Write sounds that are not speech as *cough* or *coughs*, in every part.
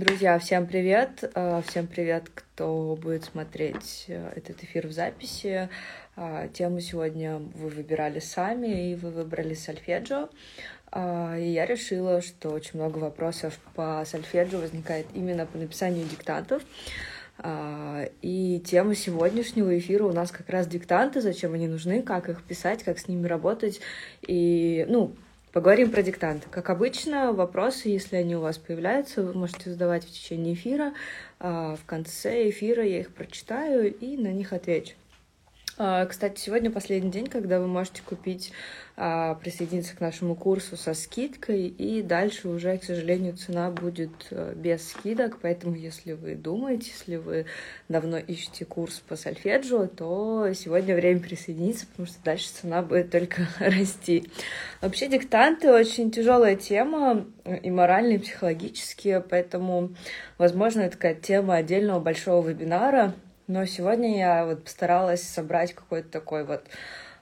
Друзья, всем привет! А, всем привет, кто будет смотреть э, этот эфир в записи. А, тему сегодня вы выбирали сами, и вы выбрали сольфеджио. А, и я решила, что очень много вопросов по сольфеджио возникает именно по написанию диктантов. И тема сегодняшнего эфира у нас как раз диктанты, зачем они нужны, как их писать, как с ними работать. И, ну, Поговорим про диктанты. Как обычно, вопросы, если они у вас появляются, вы можете задавать в течение эфира. А, в конце эфира я их прочитаю и на них отвечу. А, кстати, сегодня последний день, когда вы можете купить, а, присоединиться к нашему курсу со скидкой, и дальше уже, к сожалению, цена будет э, без скидок, поэтому если вы думаете, если вы давно ищете курс по сольфеджио, то сегодня время присоединиться, потому что дальше цена будет только *laughs* расти. Вообще диктанты очень тяжелая тема, и морально, и психологически, поэтому, возможно, это такая тема отдельного большого вебинара, но сегодня я вот постаралась собрать какой-то такой вот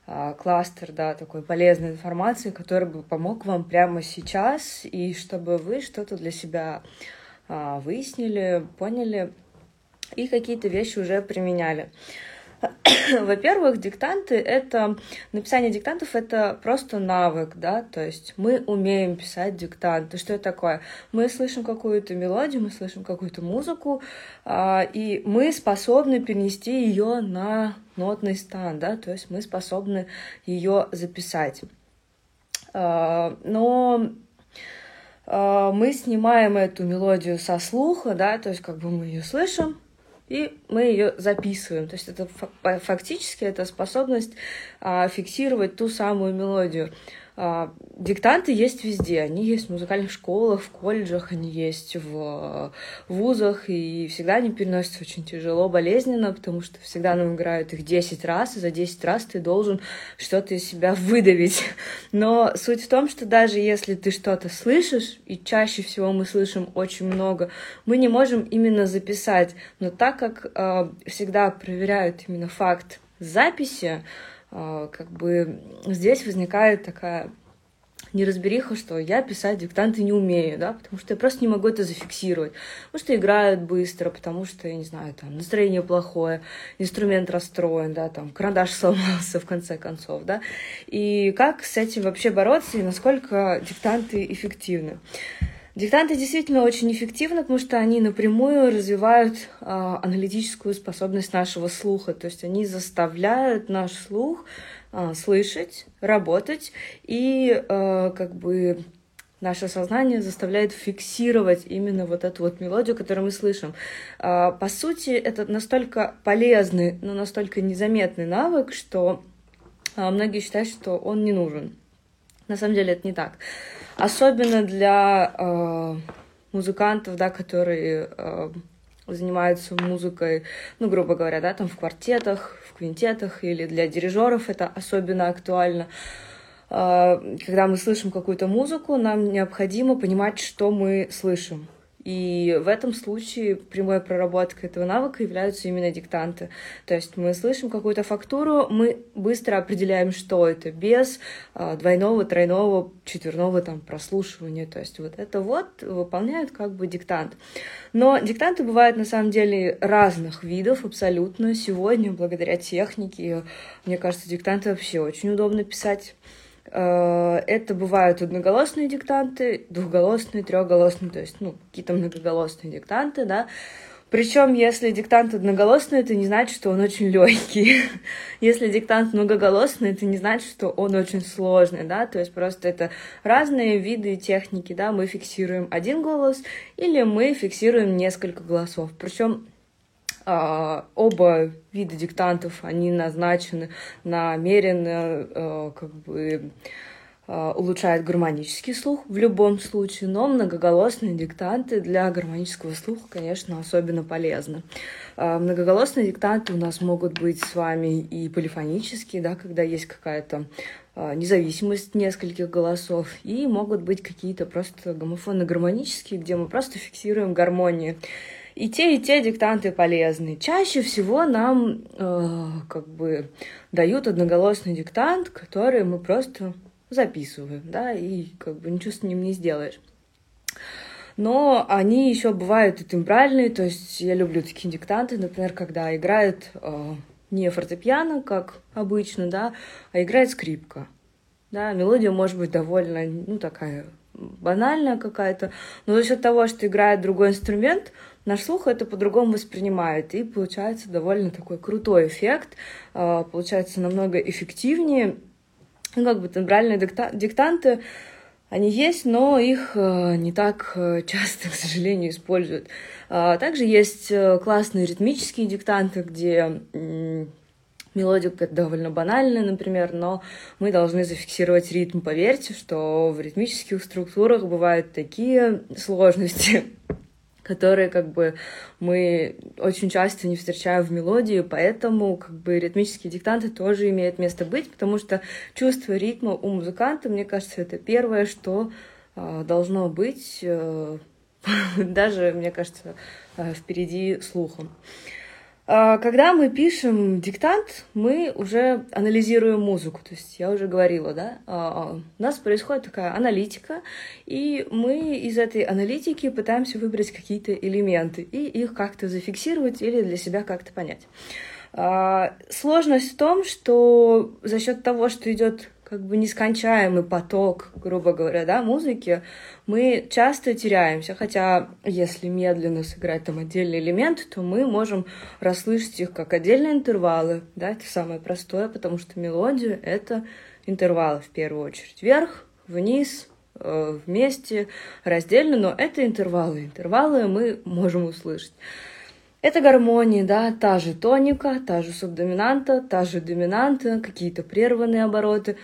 а, кластер, да, такой полезной информации, который бы помог вам прямо сейчас, и чтобы вы что-то для себя а, выяснили, поняли и какие-то вещи уже применяли. *coughs* Во-первых, диктанты — это... Написание диктантов — это просто навык, да, то есть мы умеем писать диктанты. Что это такое? Мы слышим какую-то мелодию, мы слышим какую-то музыку, а, и мы способны перенести ее на нотный стан, да, то есть мы способны ее записать. А, но а, мы снимаем эту мелодию со слуха, да, то есть как бы мы ее слышим, и мы ее записываем. То есть это фактически это способность а, фиксировать ту самую мелодию. А, диктанты есть везде. Они есть в музыкальных школах, в колледжах, они есть в вузах, и всегда они переносятся очень тяжело, болезненно, потому что всегда нам играют их 10 раз, и за 10 раз ты должен что-то из себя выдавить. *laughs* Но суть в том, что даже если ты что-то слышишь, и чаще всего мы слышим очень много, мы не можем именно записать. Но так как э, всегда проверяют именно факт записи, как бы здесь возникает такая неразбериха, что я писать диктанты не умею, да, потому что я просто не могу это зафиксировать. Потому что играют быстро, потому что, я не знаю, там, настроение плохое, инструмент расстроен, да, там, карандаш *laughs* сломался в конце концов, да. И как с этим вообще бороться и насколько диктанты эффективны? Диктанты действительно очень эффективны, потому что они напрямую развивают э, аналитическую способность нашего слуха, то есть они заставляют наш слух э, слышать, работать и э, как бы наше сознание заставляет фиксировать именно вот эту вот мелодию, которую мы слышим. По сути, это настолько полезный, но настолько незаметный навык, что многие считают, что он не нужен. На самом деле это не так. Особенно для э, музыкантов, да, которые э, занимаются музыкой, ну, грубо говоря, да, там в квартетах, в квинтетах или для дирижеров это особенно актуально. Э, когда мы слышим какую-то музыку, нам необходимо понимать, что мы слышим. И в этом случае прямой проработкой этого навыка являются именно диктанты. То есть мы слышим какую-то фактуру, мы быстро определяем, что это, без а, двойного, тройного, четверного там прослушивания. То есть вот это вот выполняют как бы диктант. Но диктанты бывают на самом деле разных видов абсолютно. Сегодня, благодаря технике, мне кажется, диктанты вообще очень удобно писать. Э, это бывают одноголосные диктанты, двухголосные, трехголосные, то есть, ну, какие-то многоголосные диктанты, да. Причем, если диктант одноголосный, это не значит, что он очень легкий. *laughs* если диктант многоголосный, это не значит, что он очень сложный, да. То есть просто это разные виды техники, да. Мы фиксируем один голос или мы фиксируем несколько голосов. Причем оба вида диктантов, они назначены намеренно, а, как бы, а, улучшают гармонический слух в любом случае, но многоголосные диктанты для гармонического слуха, конечно, особенно полезны. Многоголосные диктанты у нас могут быть с вами и полифонические, да, когда есть какая-то независимость нескольких голосов, и могут быть какие-то просто гомофонно-гармонические, где мы просто фиксируем гармонию. И те, и те диктанты полезны. Чаще всего нам э, как бы дают одноголосный диктант, который мы просто записываем, да, и как бы ничего с ним не сделаешь. но они еще бывают и тембральные, то есть я люблю такие диктанты, например, когда играет э, не фортепиано, как обычно, да, а играет скрипка. Да, мелодия может быть довольно, ну, такая банальная какая-то, но за счет того, что играет другой инструмент, наш слух это по-другому воспринимает, и получается довольно такой крутой эффект, э, получается намного эффективнее. Ну, как бы тембральные диктанты, они есть, но их э, не так э, часто, к сожалению, используют. А, также есть э, классные ритмические диктанты, где мелодика довольно банальная, например, но мы должны зафиксировать ритм. Поверьте, что в ритмических структурах бывают такие сложности, которые как бы мы очень часто не встречаем в мелодии, поэтому как бы ритмические диктанты тоже имеют место быть, потому что чувство ритма у музыканта, мне кажется, это первое, что э, должно быть, э, *laughs* даже, мне кажется, э, впереди слухом. А, когда мы пишем диктант, мы уже анализируем музыку. То есть я уже говорила, да, а, а, у нас происходит такая аналитика, и мы из этой аналитики пытаемся выбрать какие-то элементы и их как-то зафиксировать или для себя как-то понять. Сложность в том, что за счет того, что идет как бы нескончаемый поток, грубо говоря, да, музыки, мы часто теряемся, хотя если медленно сыграть там отдельный элемент, то мы можем расслышать их как отдельные интервалы, да, это самое простое, потому что мелодия — это интервалы в первую очередь, вверх, вниз, э, вместе, раздельно, но это интервалы, интервалы мы можем услышать. Это гармония, да, та же тоника, та же субдоминанта, та же доминанта, какие-то прерванные обороты.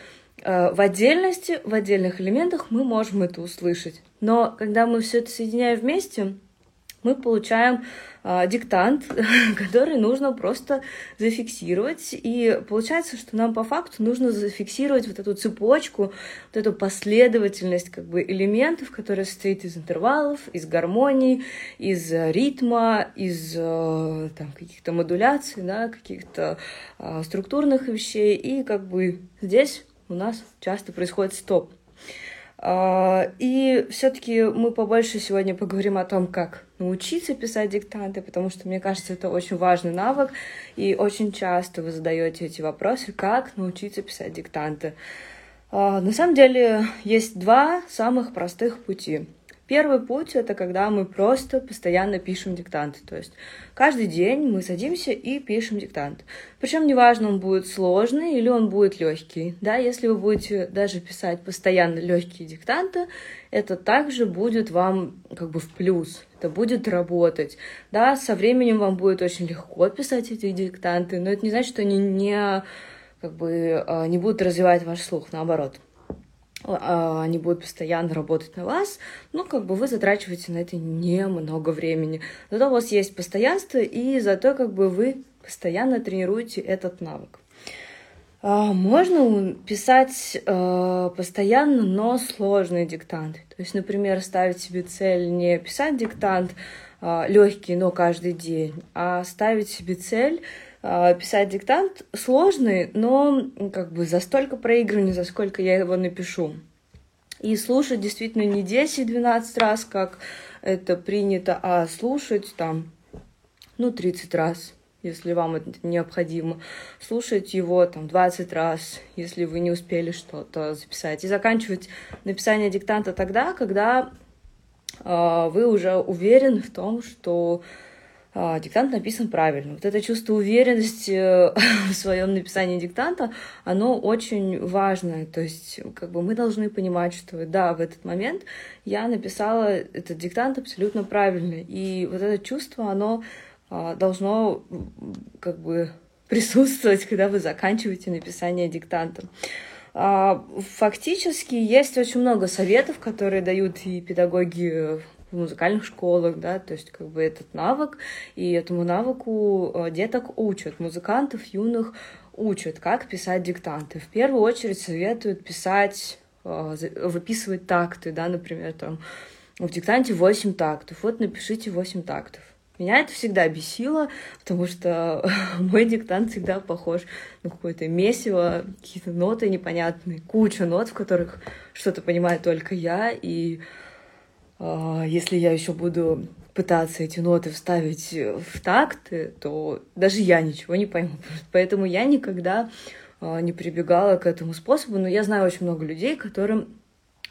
Э, в отдельности, в отдельных элементах мы можем это услышать. Но когда мы все это соединяем вместе, мы получаем э, диктант, *laughs* который нужно просто зафиксировать. И получается, что нам по факту нужно зафиксировать вот эту цепочку, вот эту последовательность как бы элементов, которая состоит из интервалов, из гармоний, из ритма, из э, там, каких-то модуляций, да, каких-то э, структурных вещей. И как бы здесь у нас часто происходит стоп. А, и все-таки мы побольше сегодня поговорим о том, как научиться писать диктанты, потому что, мне кажется, это очень важный навык, и очень часто вы задаете эти вопросы, как научиться писать диктанты. А, на самом деле есть два самых простых пути. Первый путь — это когда мы просто постоянно пишем диктант. То есть каждый день мы садимся и пишем диктант. Причем неважно, он будет сложный или он будет легкий. Да, если вы будете даже писать постоянно легкие диктанты, это также будет вам как бы в плюс. Это будет работать. Да, со временем вам будет очень легко писать эти диктанты, но это не значит, что они не как бы а, не будут развивать ваш слух, наоборот. А, они будут постоянно работать на вас, ну, как бы вы затрачиваете на это немного времени. Зато у вас есть постоянство, и зато как бы вы постоянно тренируете этот навык. А, можно писать э, постоянно, но сложные диктанты. То есть, например, ставить себе цель не писать диктант э, легкий, но каждый день, а ставить себе цель писать диктант сложный, но как бы за столько проигрываний, за сколько я его напишу. И слушать действительно не 10-12 раз, как это принято, а слушать там, ну, 30 раз, если вам это необходимо. Слушать его там 20 раз, если вы не успели что-то записать. И заканчивать написание диктанта тогда, когда э, вы уже уверены в том, что а, диктант написан правильно. Вот это чувство уверенности э, *laughs* в своем написании диктанта, оно очень важное. То есть, как бы мы должны понимать, что да, в этот момент я написала этот диктант абсолютно правильно. И вот это чувство, оно а, должно как бы присутствовать, *laughs* когда вы заканчиваете написание диктанта. А, фактически есть очень много советов, которые дают и педагоги в музыкальных школах, да, то есть как бы этот навык, и этому навыку э, деток учат, музыкантов юных учат, как писать диктанты. В первую очередь советуют писать, э, выписывать такты, да, например, там в диктанте 8 тактов, вот напишите 8 тактов. Меня это всегда бесило, потому что *laughs* мой диктант всегда похож на какое-то месиво, какие-то ноты непонятные, куча нот, в которых что-то понимаю только я, и если я еще буду пытаться эти ноты вставить в такты, то даже я ничего не пойму. *laughs* Поэтому я никогда а, не прибегала к этому способу, но я знаю очень много людей, которым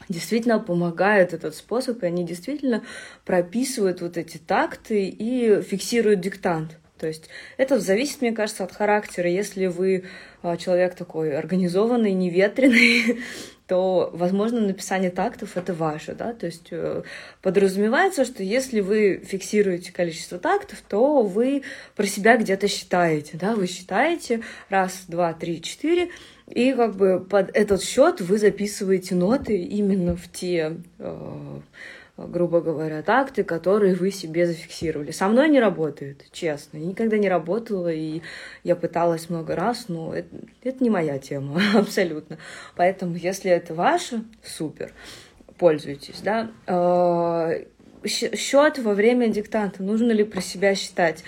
действительно помогает этот способ, и они действительно прописывают вот эти такты и фиксируют диктант. То есть это зависит, мне кажется, от характера. Если вы а, человек такой организованный, неветреный, *laughs* то, возможно, написание тактов — это ваше, да, то есть э, подразумевается, что если вы фиксируете количество тактов, то вы про себя где-то считаете, да, вы считаете раз, два, три, четыре, и как бы под этот счет вы записываете ноты именно в те э, грубо говоря, такты, которые вы себе зафиксировали. Со мной не работает, честно. Я никогда не работала, и я пыталась много раз, но это, это не моя тема *laughs* абсолютно. Поэтому, если это ваше, супер, пользуйтесь, да. А, счет во время диктанта. Нужно ли про себя считать?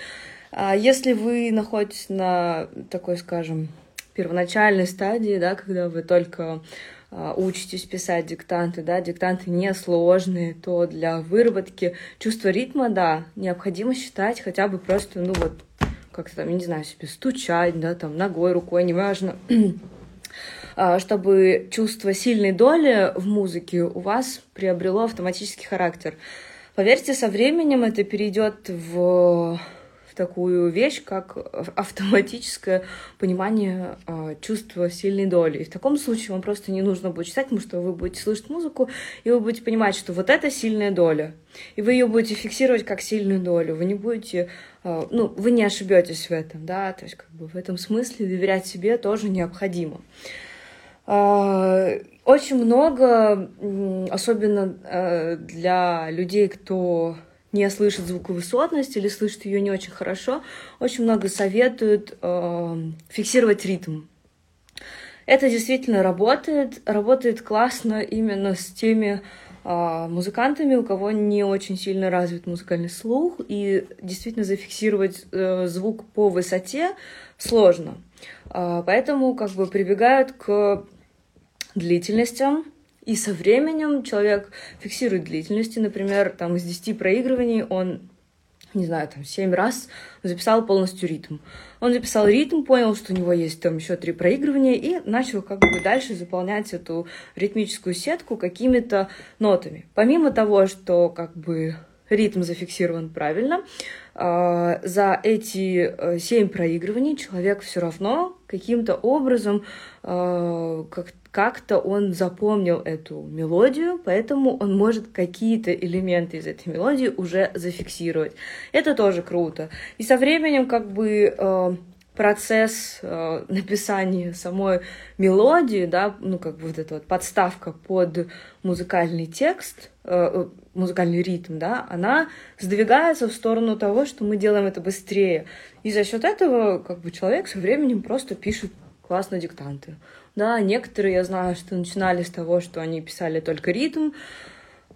А если вы находитесь на такой, скажем, первоначальной стадии, да, когда вы только учитесь писать диктанты, да, диктанты несложные, то для выработки чувства ритма, да, необходимо считать хотя бы просто, ну вот, как-то там, я не знаю, себе стучать, да, там, ногой, рукой, неважно, *clears throat* а, чтобы чувство сильной доли в музыке у вас приобрело автоматический характер. Поверьте, со временем это перейдет в такую вещь, как автоматическое понимание э, чувства сильной доли. И в таком случае вам просто не нужно будет читать, потому что вы будете слышать музыку, и вы будете понимать, что вот это сильная доля. И вы ее будете фиксировать как сильную долю. Вы не будете, э, ну, вы не ошибетесь в этом, да, то есть как бы в этом смысле доверять себе тоже необходимо. Очень много, особенно для людей, кто не слышит звуковысотность или слышит ее не очень хорошо, очень много советуют э, фиксировать ритм. Это действительно работает, работает классно именно с теми э, музыкантами, у кого не очень сильно развит музыкальный слух, и действительно зафиксировать э, звук по высоте сложно. Э, поэтому как бы прибегают к длительностям, и со временем человек фиксирует длительности. Например, там из 10 проигрываний он не знаю, там, семь раз записал полностью ритм. Он записал ритм, понял, что у него есть там еще три проигрывания, и начал как бы дальше заполнять эту ритмическую сетку какими-то нотами. Помимо того, что как бы ритм зафиксирован правильно, а, за эти э, семь проигрываний человек все равно каким-то образом а, как как-то он запомнил эту мелодию, поэтому он может какие-то элементы из этой мелодии уже зафиксировать. Это тоже круто. И со временем как бы э, процесс э, написания самой мелодии, да, ну как бы вот эта вот подставка под музыкальный текст, э, музыкальный ритм, да, она сдвигается в сторону того, что мы делаем это быстрее. И за счет этого как бы человек со временем просто пишет классно диктанты. Да, некоторые, я знаю, что начинали с того, что они писали только ритм,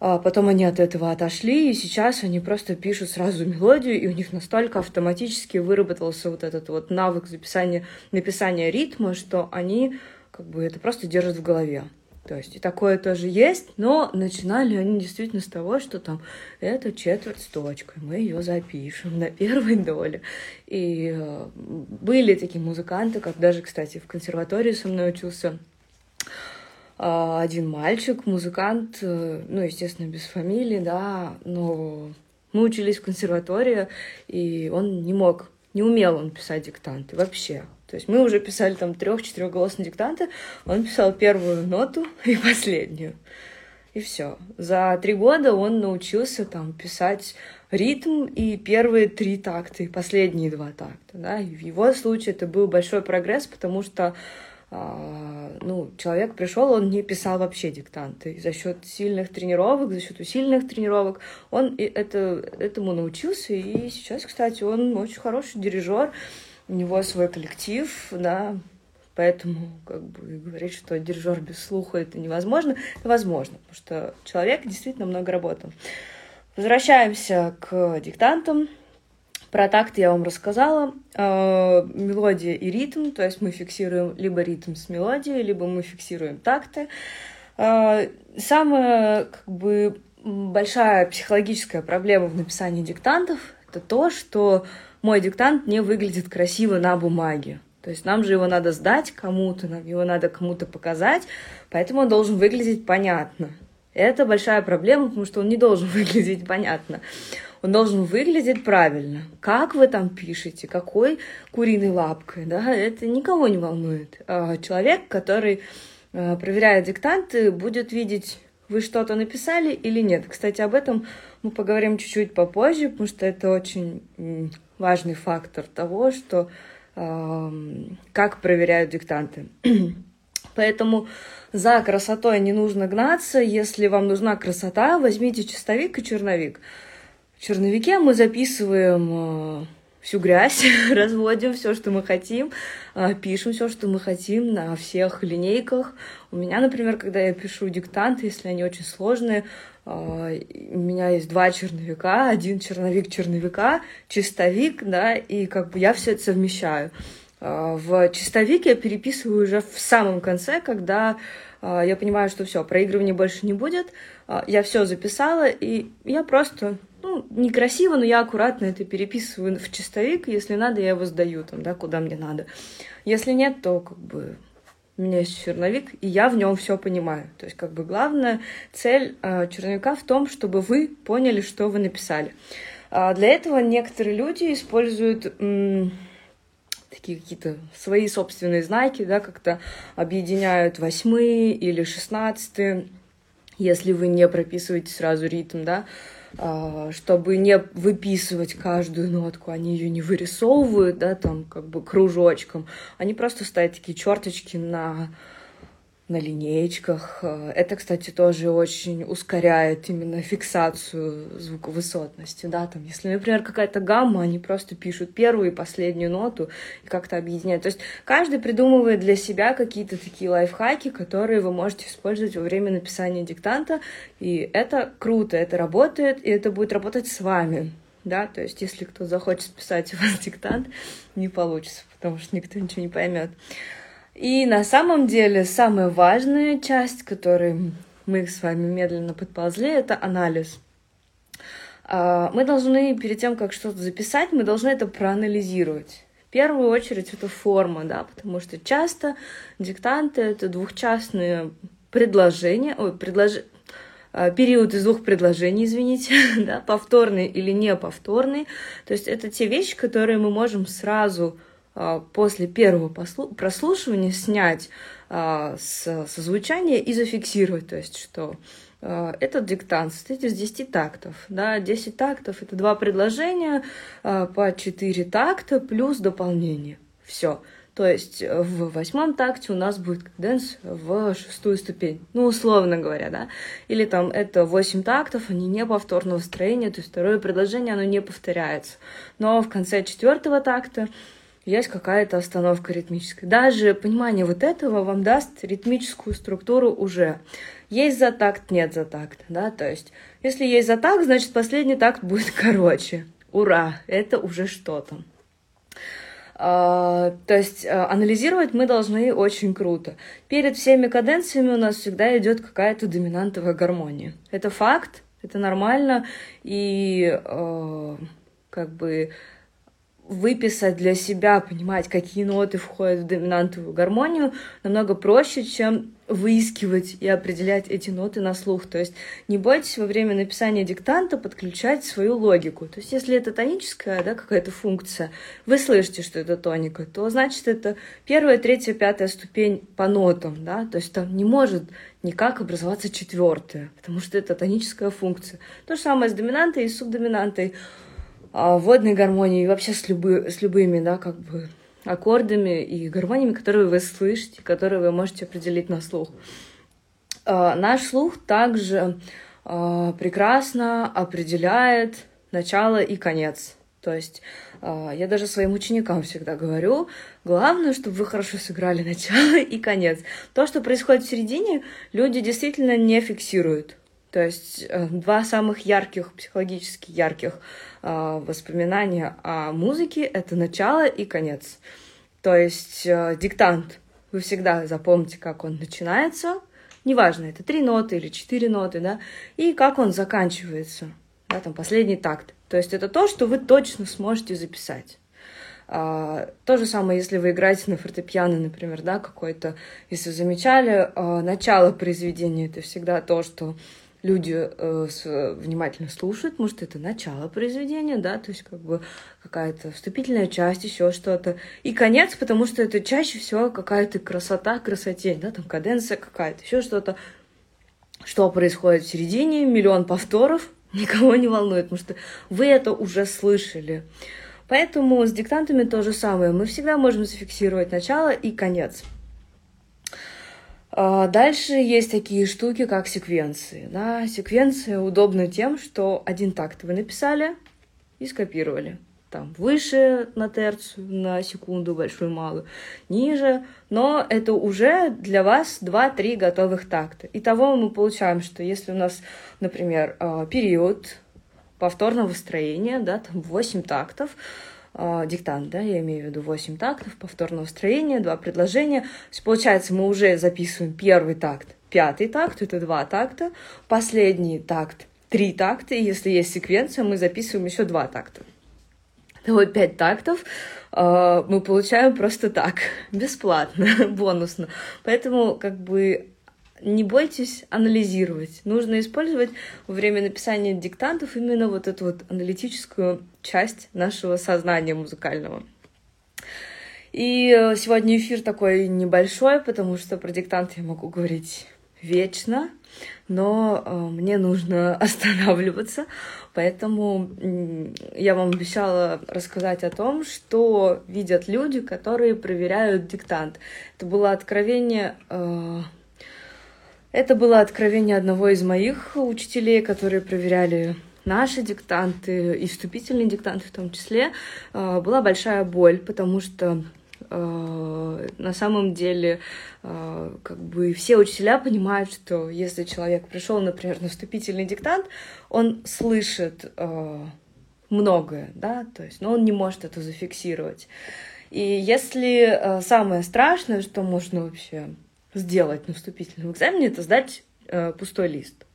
а потом они от этого отошли, и сейчас они просто пишут сразу мелодию, и у них настолько автоматически выработался вот этот вот навык записания, написания ритма, что они как бы это просто держат в голове. То есть и такое тоже есть, но начинали они действительно с того, что там это четверть с точкой, мы ее запишем на первой доле. И э, были такие музыканты, как даже, кстати, в консерватории со мной учился э, один мальчик, музыкант, э, ну, естественно, без фамилии, да, но мы учились в консерватории, и он не мог, не умел он писать диктанты вообще. То есть мы уже писали там трех-четырехголосные диктанты, он писал первую ноту *laughs* и последнюю. И все. За три года он научился там писать ритм и первые три такта, и последние два такта. Да? И в его случае это был большой прогресс, потому что а, ну, человек пришел, он не писал вообще диктанты. И за счет сильных тренировок, за счет усиленных тренировок он это, этому научился. И сейчас, кстати, он очень хороший дирижер у него свой коллектив, да, поэтому как бы говорить, что дирижер без слуха это невозможно, это возможно, потому что человек действительно много работал. Возвращаемся к диктантам. Про такты я вам рассказала. Э, мелодия и ритм, то есть мы фиксируем либо ритм с мелодией, либо мы фиксируем такты. Э, самое как бы большая психологическая проблема в написании диктантов — это то, что мой диктант не выглядит красиво на бумаге. То есть нам же его надо сдать кому-то, нам его надо кому-то показать, поэтому он должен выглядеть понятно. Это большая проблема, потому что он не должен *laughs* выглядеть понятно. Он должен выглядеть правильно. Как вы там пишете, какой куриной лапкой, да, это никого не волнует. А человек, который а, проверяя диктанты, будет видеть, вы что-то написали или нет. Кстати, об этом мы поговорим чуть-чуть попозже, потому что это очень важный фактор того, что как проверяют диктанты. *clears throat* Поэтому за красотой не нужно гнаться. Если вам нужна красота, возьмите чистовик и черновик. В черновике мы записываем а, всю грязь, *laughs* разводим все, что мы хотим, а, пишем все, что мы хотим на всех линейках. У меня, например, когда я пишу диктанты, если они очень сложные, у меня есть два черновика, один черновик черновика, чистовик, да, и как бы я все это совмещаю. А, в чистовик я переписываю уже в самом конце, когда я понимаю, что все, проигрывания больше не будет, я все записала, и я просто ну, некрасиво, но я аккуратно это переписываю в чистовик. Если надо, я его сдаю там, да, куда мне надо. Если нет, то как бы у меня есть черновик, и я в нем все понимаю. То есть, как бы главная цель э, черновика в том, чтобы вы поняли, что вы написали. А для этого некоторые люди используют м, такие какие-то свои собственные знаки, да, как-то объединяют восьмые или шестнадцатые, если вы не прописываете сразу ритм, да, чтобы не выписывать каждую нотку, они ее не вырисовывают, да, там как бы кружочком, они просто ставят такие черточки на на линеечках. Это, кстати, тоже очень ускоряет именно фиксацию звуковысотности, да, там, если, например, какая-то гамма, они просто пишут первую и последнюю ноту и как-то объединяют. То есть каждый придумывает для себя какие-то такие лайфхаки, которые вы можете использовать во время написания диктанта, и это круто, это работает, и это будет работать с вами. Да, то есть, если кто захочет писать у вас диктант, не получится, потому что никто ничего не поймет. И на самом деле самая важная часть, которой мы с вами медленно подползли, это анализ. А, мы должны, перед тем, как что-то записать, мы должны это проанализировать. В первую очередь это форма, да, потому что часто диктанты — это двухчастные предложения, ой, предлож... А, период из двух предложений, извините, *laughs* да, повторный или не повторный. То есть это те вещи, которые мы можем сразу после первого прослушивания снять а, с созвучания и зафиксировать, то есть что а, этот диктант состоит из 10 тактов. Да? 10 тактов — это два предложения по 4 такта плюс дополнение. Все. То есть в восьмом такте у нас будет каденс в шестую ступень, ну, условно говоря, да. Или там это восемь тактов, они не повторного строения, то есть второе предложение, оно не повторяется. Но в конце четвертого такта есть какая-то остановка ритмическая. Даже понимание вот этого вам даст ритмическую структуру уже. Есть за такт, нет за такт, да, то есть если есть за такт, значит последний такт будет *laughs* короче. Ура, это уже что-то. Uh, то есть uh, анализировать мы должны очень круто. Перед всеми каденциями у нас всегда идет какая-то доминантовая гармония. Это факт, это нормально, и uh, как бы выписать для себя, понимать, какие ноты входят в доминантовую гармонию, намного проще, чем выискивать и определять эти ноты на слух. То есть не бойтесь во время написания диктанта подключать свою логику. То есть если это тоническая да, какая-то функция, вы слышите, что это тоника, то значит это первая, третья, пятая ступень по нотам. Да? То есть там не может никак образоваться четвертая, потому что это тоническая функция. То же самое с доминантой и субдоминантой. А, водной гармонии и вообще с, любы, с любыми, да, как бы аккордами и гармониями, которые вы слышите, которые вы можете определить на слух. А, наш слух также а, прекрасно определяет начало и конец. То есть я даже своим ученикам всегда говорю, главное, чтобы вы хорошо сыграли *laughs* начало и конец. То, что происходит в середине, люди действительно не фиксируют. То есть э, два самых ярких, психологически ярких э, воспоминания о музыке — это начало и конец. То есть э, диктант. Вы всегда запомните, как он начинается, неважно, это три ноты или четыре ноты, да, и как он заканчивается, да, там последний такт. То есть это то, что вы точно сможете записать. А, то же самое, если вы играете на фортепиано, например, да, какой-то, если замечали, а, начало произведения это всегда то, что люди э, с, внимательно слушают, может, это начало произведения, да, то есть как бы какая-то вступительная часть, еще что-то. И конец, потому что это чаще всего какая-то красота, красоте, да, там каденция какая-то, еще что-то. Что происходит в середине, миллион повторов, *laughs* никого не волнует, потому что вы это уже слышали. Поэтому с диктантами то же самое. Мы всегда можем зафиксировать начало и конец. А, дальше есть такие штуки, как секвенции. Да? Секвенция удобна тем, что один такт вы написали и скопировали. Там выше на терцию, на секунду, большую, малую, ниже. Но это уже для вас 2-3 готовых такта. Итого мы получаем, что если у нас, например, а, период повторного строения, да, там 8 тактов, э, диктант, да, я имею в виду 8 тактов, повторного строения, два предложения. То есть, получается, мы уже записываем первый такт, пятый такт, это два такта, последний такт, три такта, и если есть секвенция, мы записываем еще два такта. Это вот пять тактов э, мы получаем просто так, *laughs* бесплатно, *laughs* бонусно. Поэтому как бы не бойтесь анализировать. Нужно использовать во время написания диктантов именно вот эту вот аналитическую часть нашего сознания музыкального. И э, сегодня эфир такой небольшой, потому что про диктант я могу говорить вечно, но э, мне нужно *laughs* останавливаться, поэтому я вам обещала рассказать о том, что видят люди, которые проверяют диктант. Это было откровение э, это было откровение одного из моих учителей, которые проверяли наши диктанты и вступительные диктанты в том числе. А, была большая боль, потому что а, на самом деле а, как бы все учителя понимают, что если человек пришел, например, на вступительный диктант, он слышит многое, да, то есть, но он не может это зафиксировать. И если самое страшное, что можно вообще сделать на вступительном экзамене, это сдать э, пустой лист.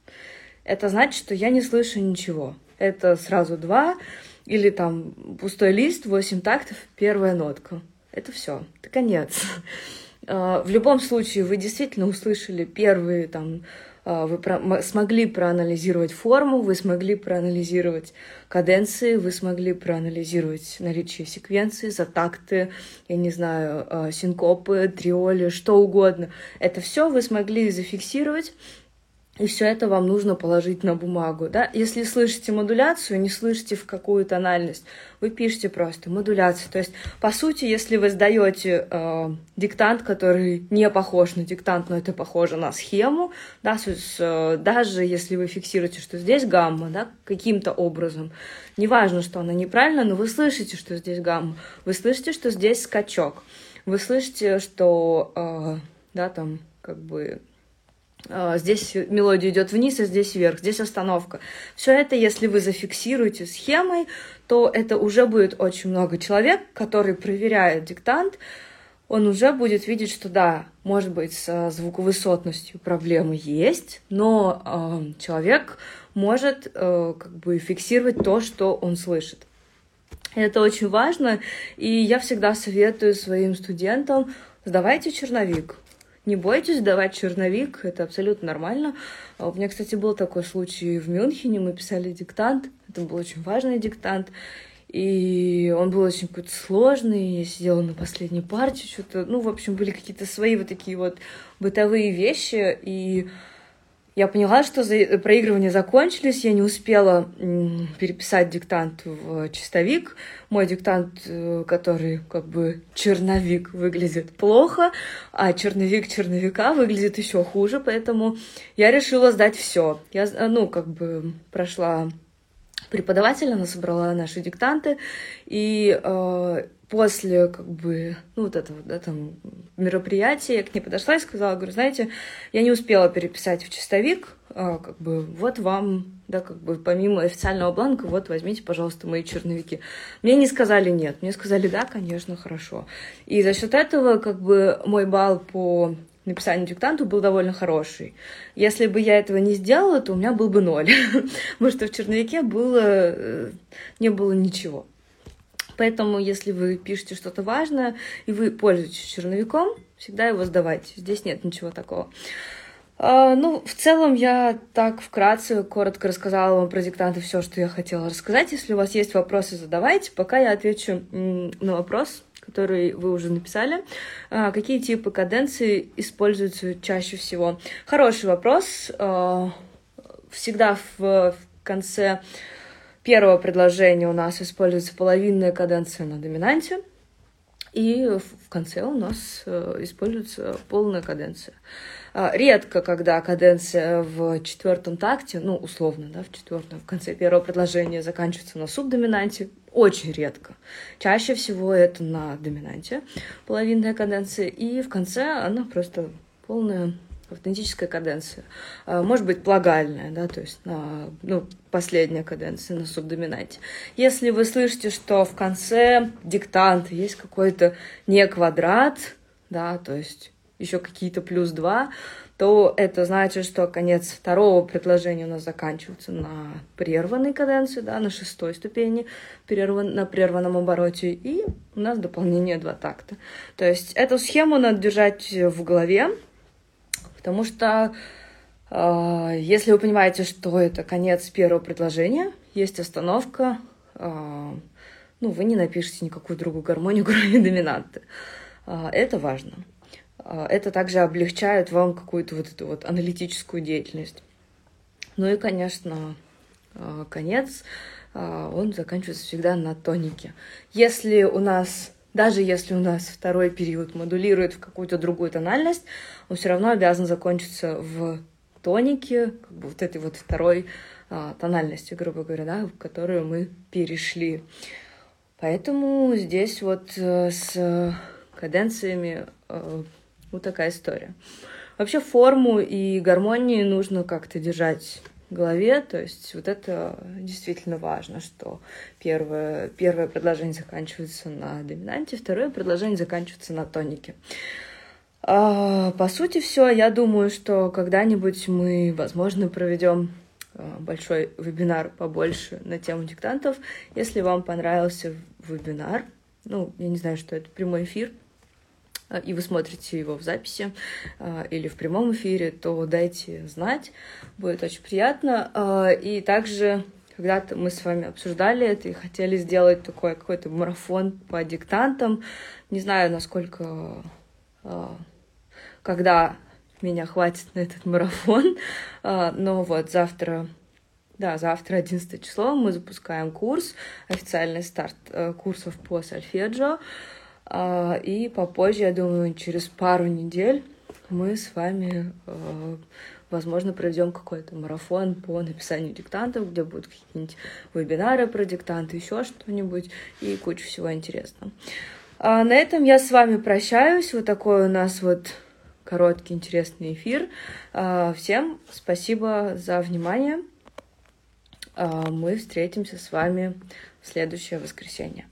Это значит, что я не слышу ничего. Это сразу два, или там пустой лист, восемь тактов, первая нотка. Это все, это конец. *laughs* Э, в любом случае, вы действительно услышали первые там вы про смогли проанализировать форму, вы смогли проанализировать каденции, вы смогли проанализировать наличие секвенции, затакты, я не знаю, а, синкопы, триоли, что угодно. Это все вы смогли зафиксировать, и все это вам нужно положить на бумагу. Да? Если слышите модуляцию, не слышите в какую тональность, вы пишете просто модуляцию. То есть, по сути, если вы сдаете э, диктант, который не похож на диктант, но это похоже на схему, да, с, с, даже если вы фиксируете, что здесь гамма, да, каким-то образом, неважно, что она неправильно, но вы слышите, что здесь гамма, вы слышите, что здесь скачок, вы слышите, что, э, да, там, как бы здесь мелодия идет вниз, а здесь вверх, здесь остановка. Все это, если вы зафиксируете схемой, то это уже будет очень много человек, который проверяет диктант, он уже будет видеть, что да, может быть, с звуковысотностью проблемы есть, но э, человек может э, как бы фиксировать то, что он слышит. Это очень важно, и я всегда советую своим студентам, сдавайте черновик, не бойтесь давать черновик, это абсолютно нормально. А у меня, кстати, был такой случай в Мюнхене, мы писали диктант, это был очень важный диктант, и он был очень какой-то сложный, я сидела на последней партии, что-то, ну, в общем, были какие-то свои вот такие вот бытовые вещи, и я поняла, что проигрывания закончились, я не успела переписать диктант в чистовик. Мой диктант, э, который как бы черновик, выглядит плохо, а черновик черновика выглядит еще хуже, поэтому я решила сдать все. Я, ну, как бы прошла преподавателя, она собрала наши диктанты, и э, после как бы, ну, вот этого, да, там, мероприятия, я к ней подошла и сказала, говорю, знаете, я не успела переписать в чистовик, а, как бы, вот вам, да, как бы, помимо официального бланка, вот, возьмите, пожалуйста, мои черновики. Мне не сказали нет, мне сказали, да, конечно, хорошо. И за счет этого, как бы, мой балл по написанию диктанту был довольно хороший. Если бы я этого не сделала, то у меня был бы ноль, *laughs* потому что в черновике было, э, не было ничего. Поэтому, если вы пишете что-то важное, и вы пользуетесь черновиком, всегда его сдавайте. Здесь нет ничего такого. Uh, ну, в целом я так вкратце, коротко рассказала вам про диктанты все, что я хотела рассказать. Если у вас есть вопросы, задавайте. Пока я отвечу на вопрос, который вы уже написали. Uh, какие типы каденции используются чаще всего? Хороший вопрос. Uh, всегда в конце первого предложения у нас используется половинная каденция на доминанте. И в конце у нас э, используется полная каденция. А, редко, когда каденция в четвертом такте, ну, условно, да, в четвертом, в конце первого предложения заканчивается на субдоминанте, очень редко. Чаще всего это на доминанте половинная каденция, и в конце она просто полная автентическая каденция. А, может быть, плагальная, да, то есть на, ну, последняя каденция на субдоминанте. Если вы слышите, что в конце диктанта есть какой-то не квадрат, да, то есть еще какие-то плюс два, то это значит, что конец второго предложения у нас заканчивается на прерванной каденции, да, на шестой ступени, прерван, на прерванном обороте, и у нас дополнение два такта. То есть эту схему надо держать в голове, потому что э, если вы понимаете, что это конец первого предложения, есть остановка, э, ну, вы не напишете никакую другую гармонию, *laughs* кроме доминанты. Э, это важно. А, это также облегчает вам какую-то вот эту вот аналитическую деятельность. Ну и, конечно, а, конец, а, он заканчивается всегда на тонике. Если у нас, даже если у нас второй период модулирует в какую-то другую тональность, он все равно обязан закончиться в тонике, как бы вот этой вот второй тональности, грубо говоря, да, в которую мы перешли. Поэтому здесь вот э, с каденциями э, вот такая история. Вообще форму и гармонию нужно как-то держать голове, то есть вот это действительно важно, что первое, первое предложение заканчивается на доминанте, второе предложение заканчивается на тонике. А, по сути, все. Я думаю, что когда-нибудь мы, возможно, проведем а, большой вебинар побольше на тему диктантов. Если вам понравился вебинар, ну, я не знаю, что это, прямой эфир, и вы смотрите его в записи а, или в прямом эфире, то дайте знать, будет очень приятно. А, и также когда-то мы с вами обсуждали это и хотели сделать такой какой-то марафон по диктантам. Не знаю, насколько, когда меня хватит на этот марафон, но вот завтра да, завтра, 11 число, мы запускаем курс, официальный старт э, курсов по сольфеджио. А, и попозже, я думаю, через пару недель мы с вами, а, возможно, проведем какой-то марафон по написанию диктантов, где будут какие-нибудь вебинары про диктанты, еще что-нибудь и куча всего интересного. А на этом я с вами прощаюсь. Вот такой у нас вот короткий интересный эфир. Всем спасибо за внимание. Мы встретимся с вами в следующее воскресенье.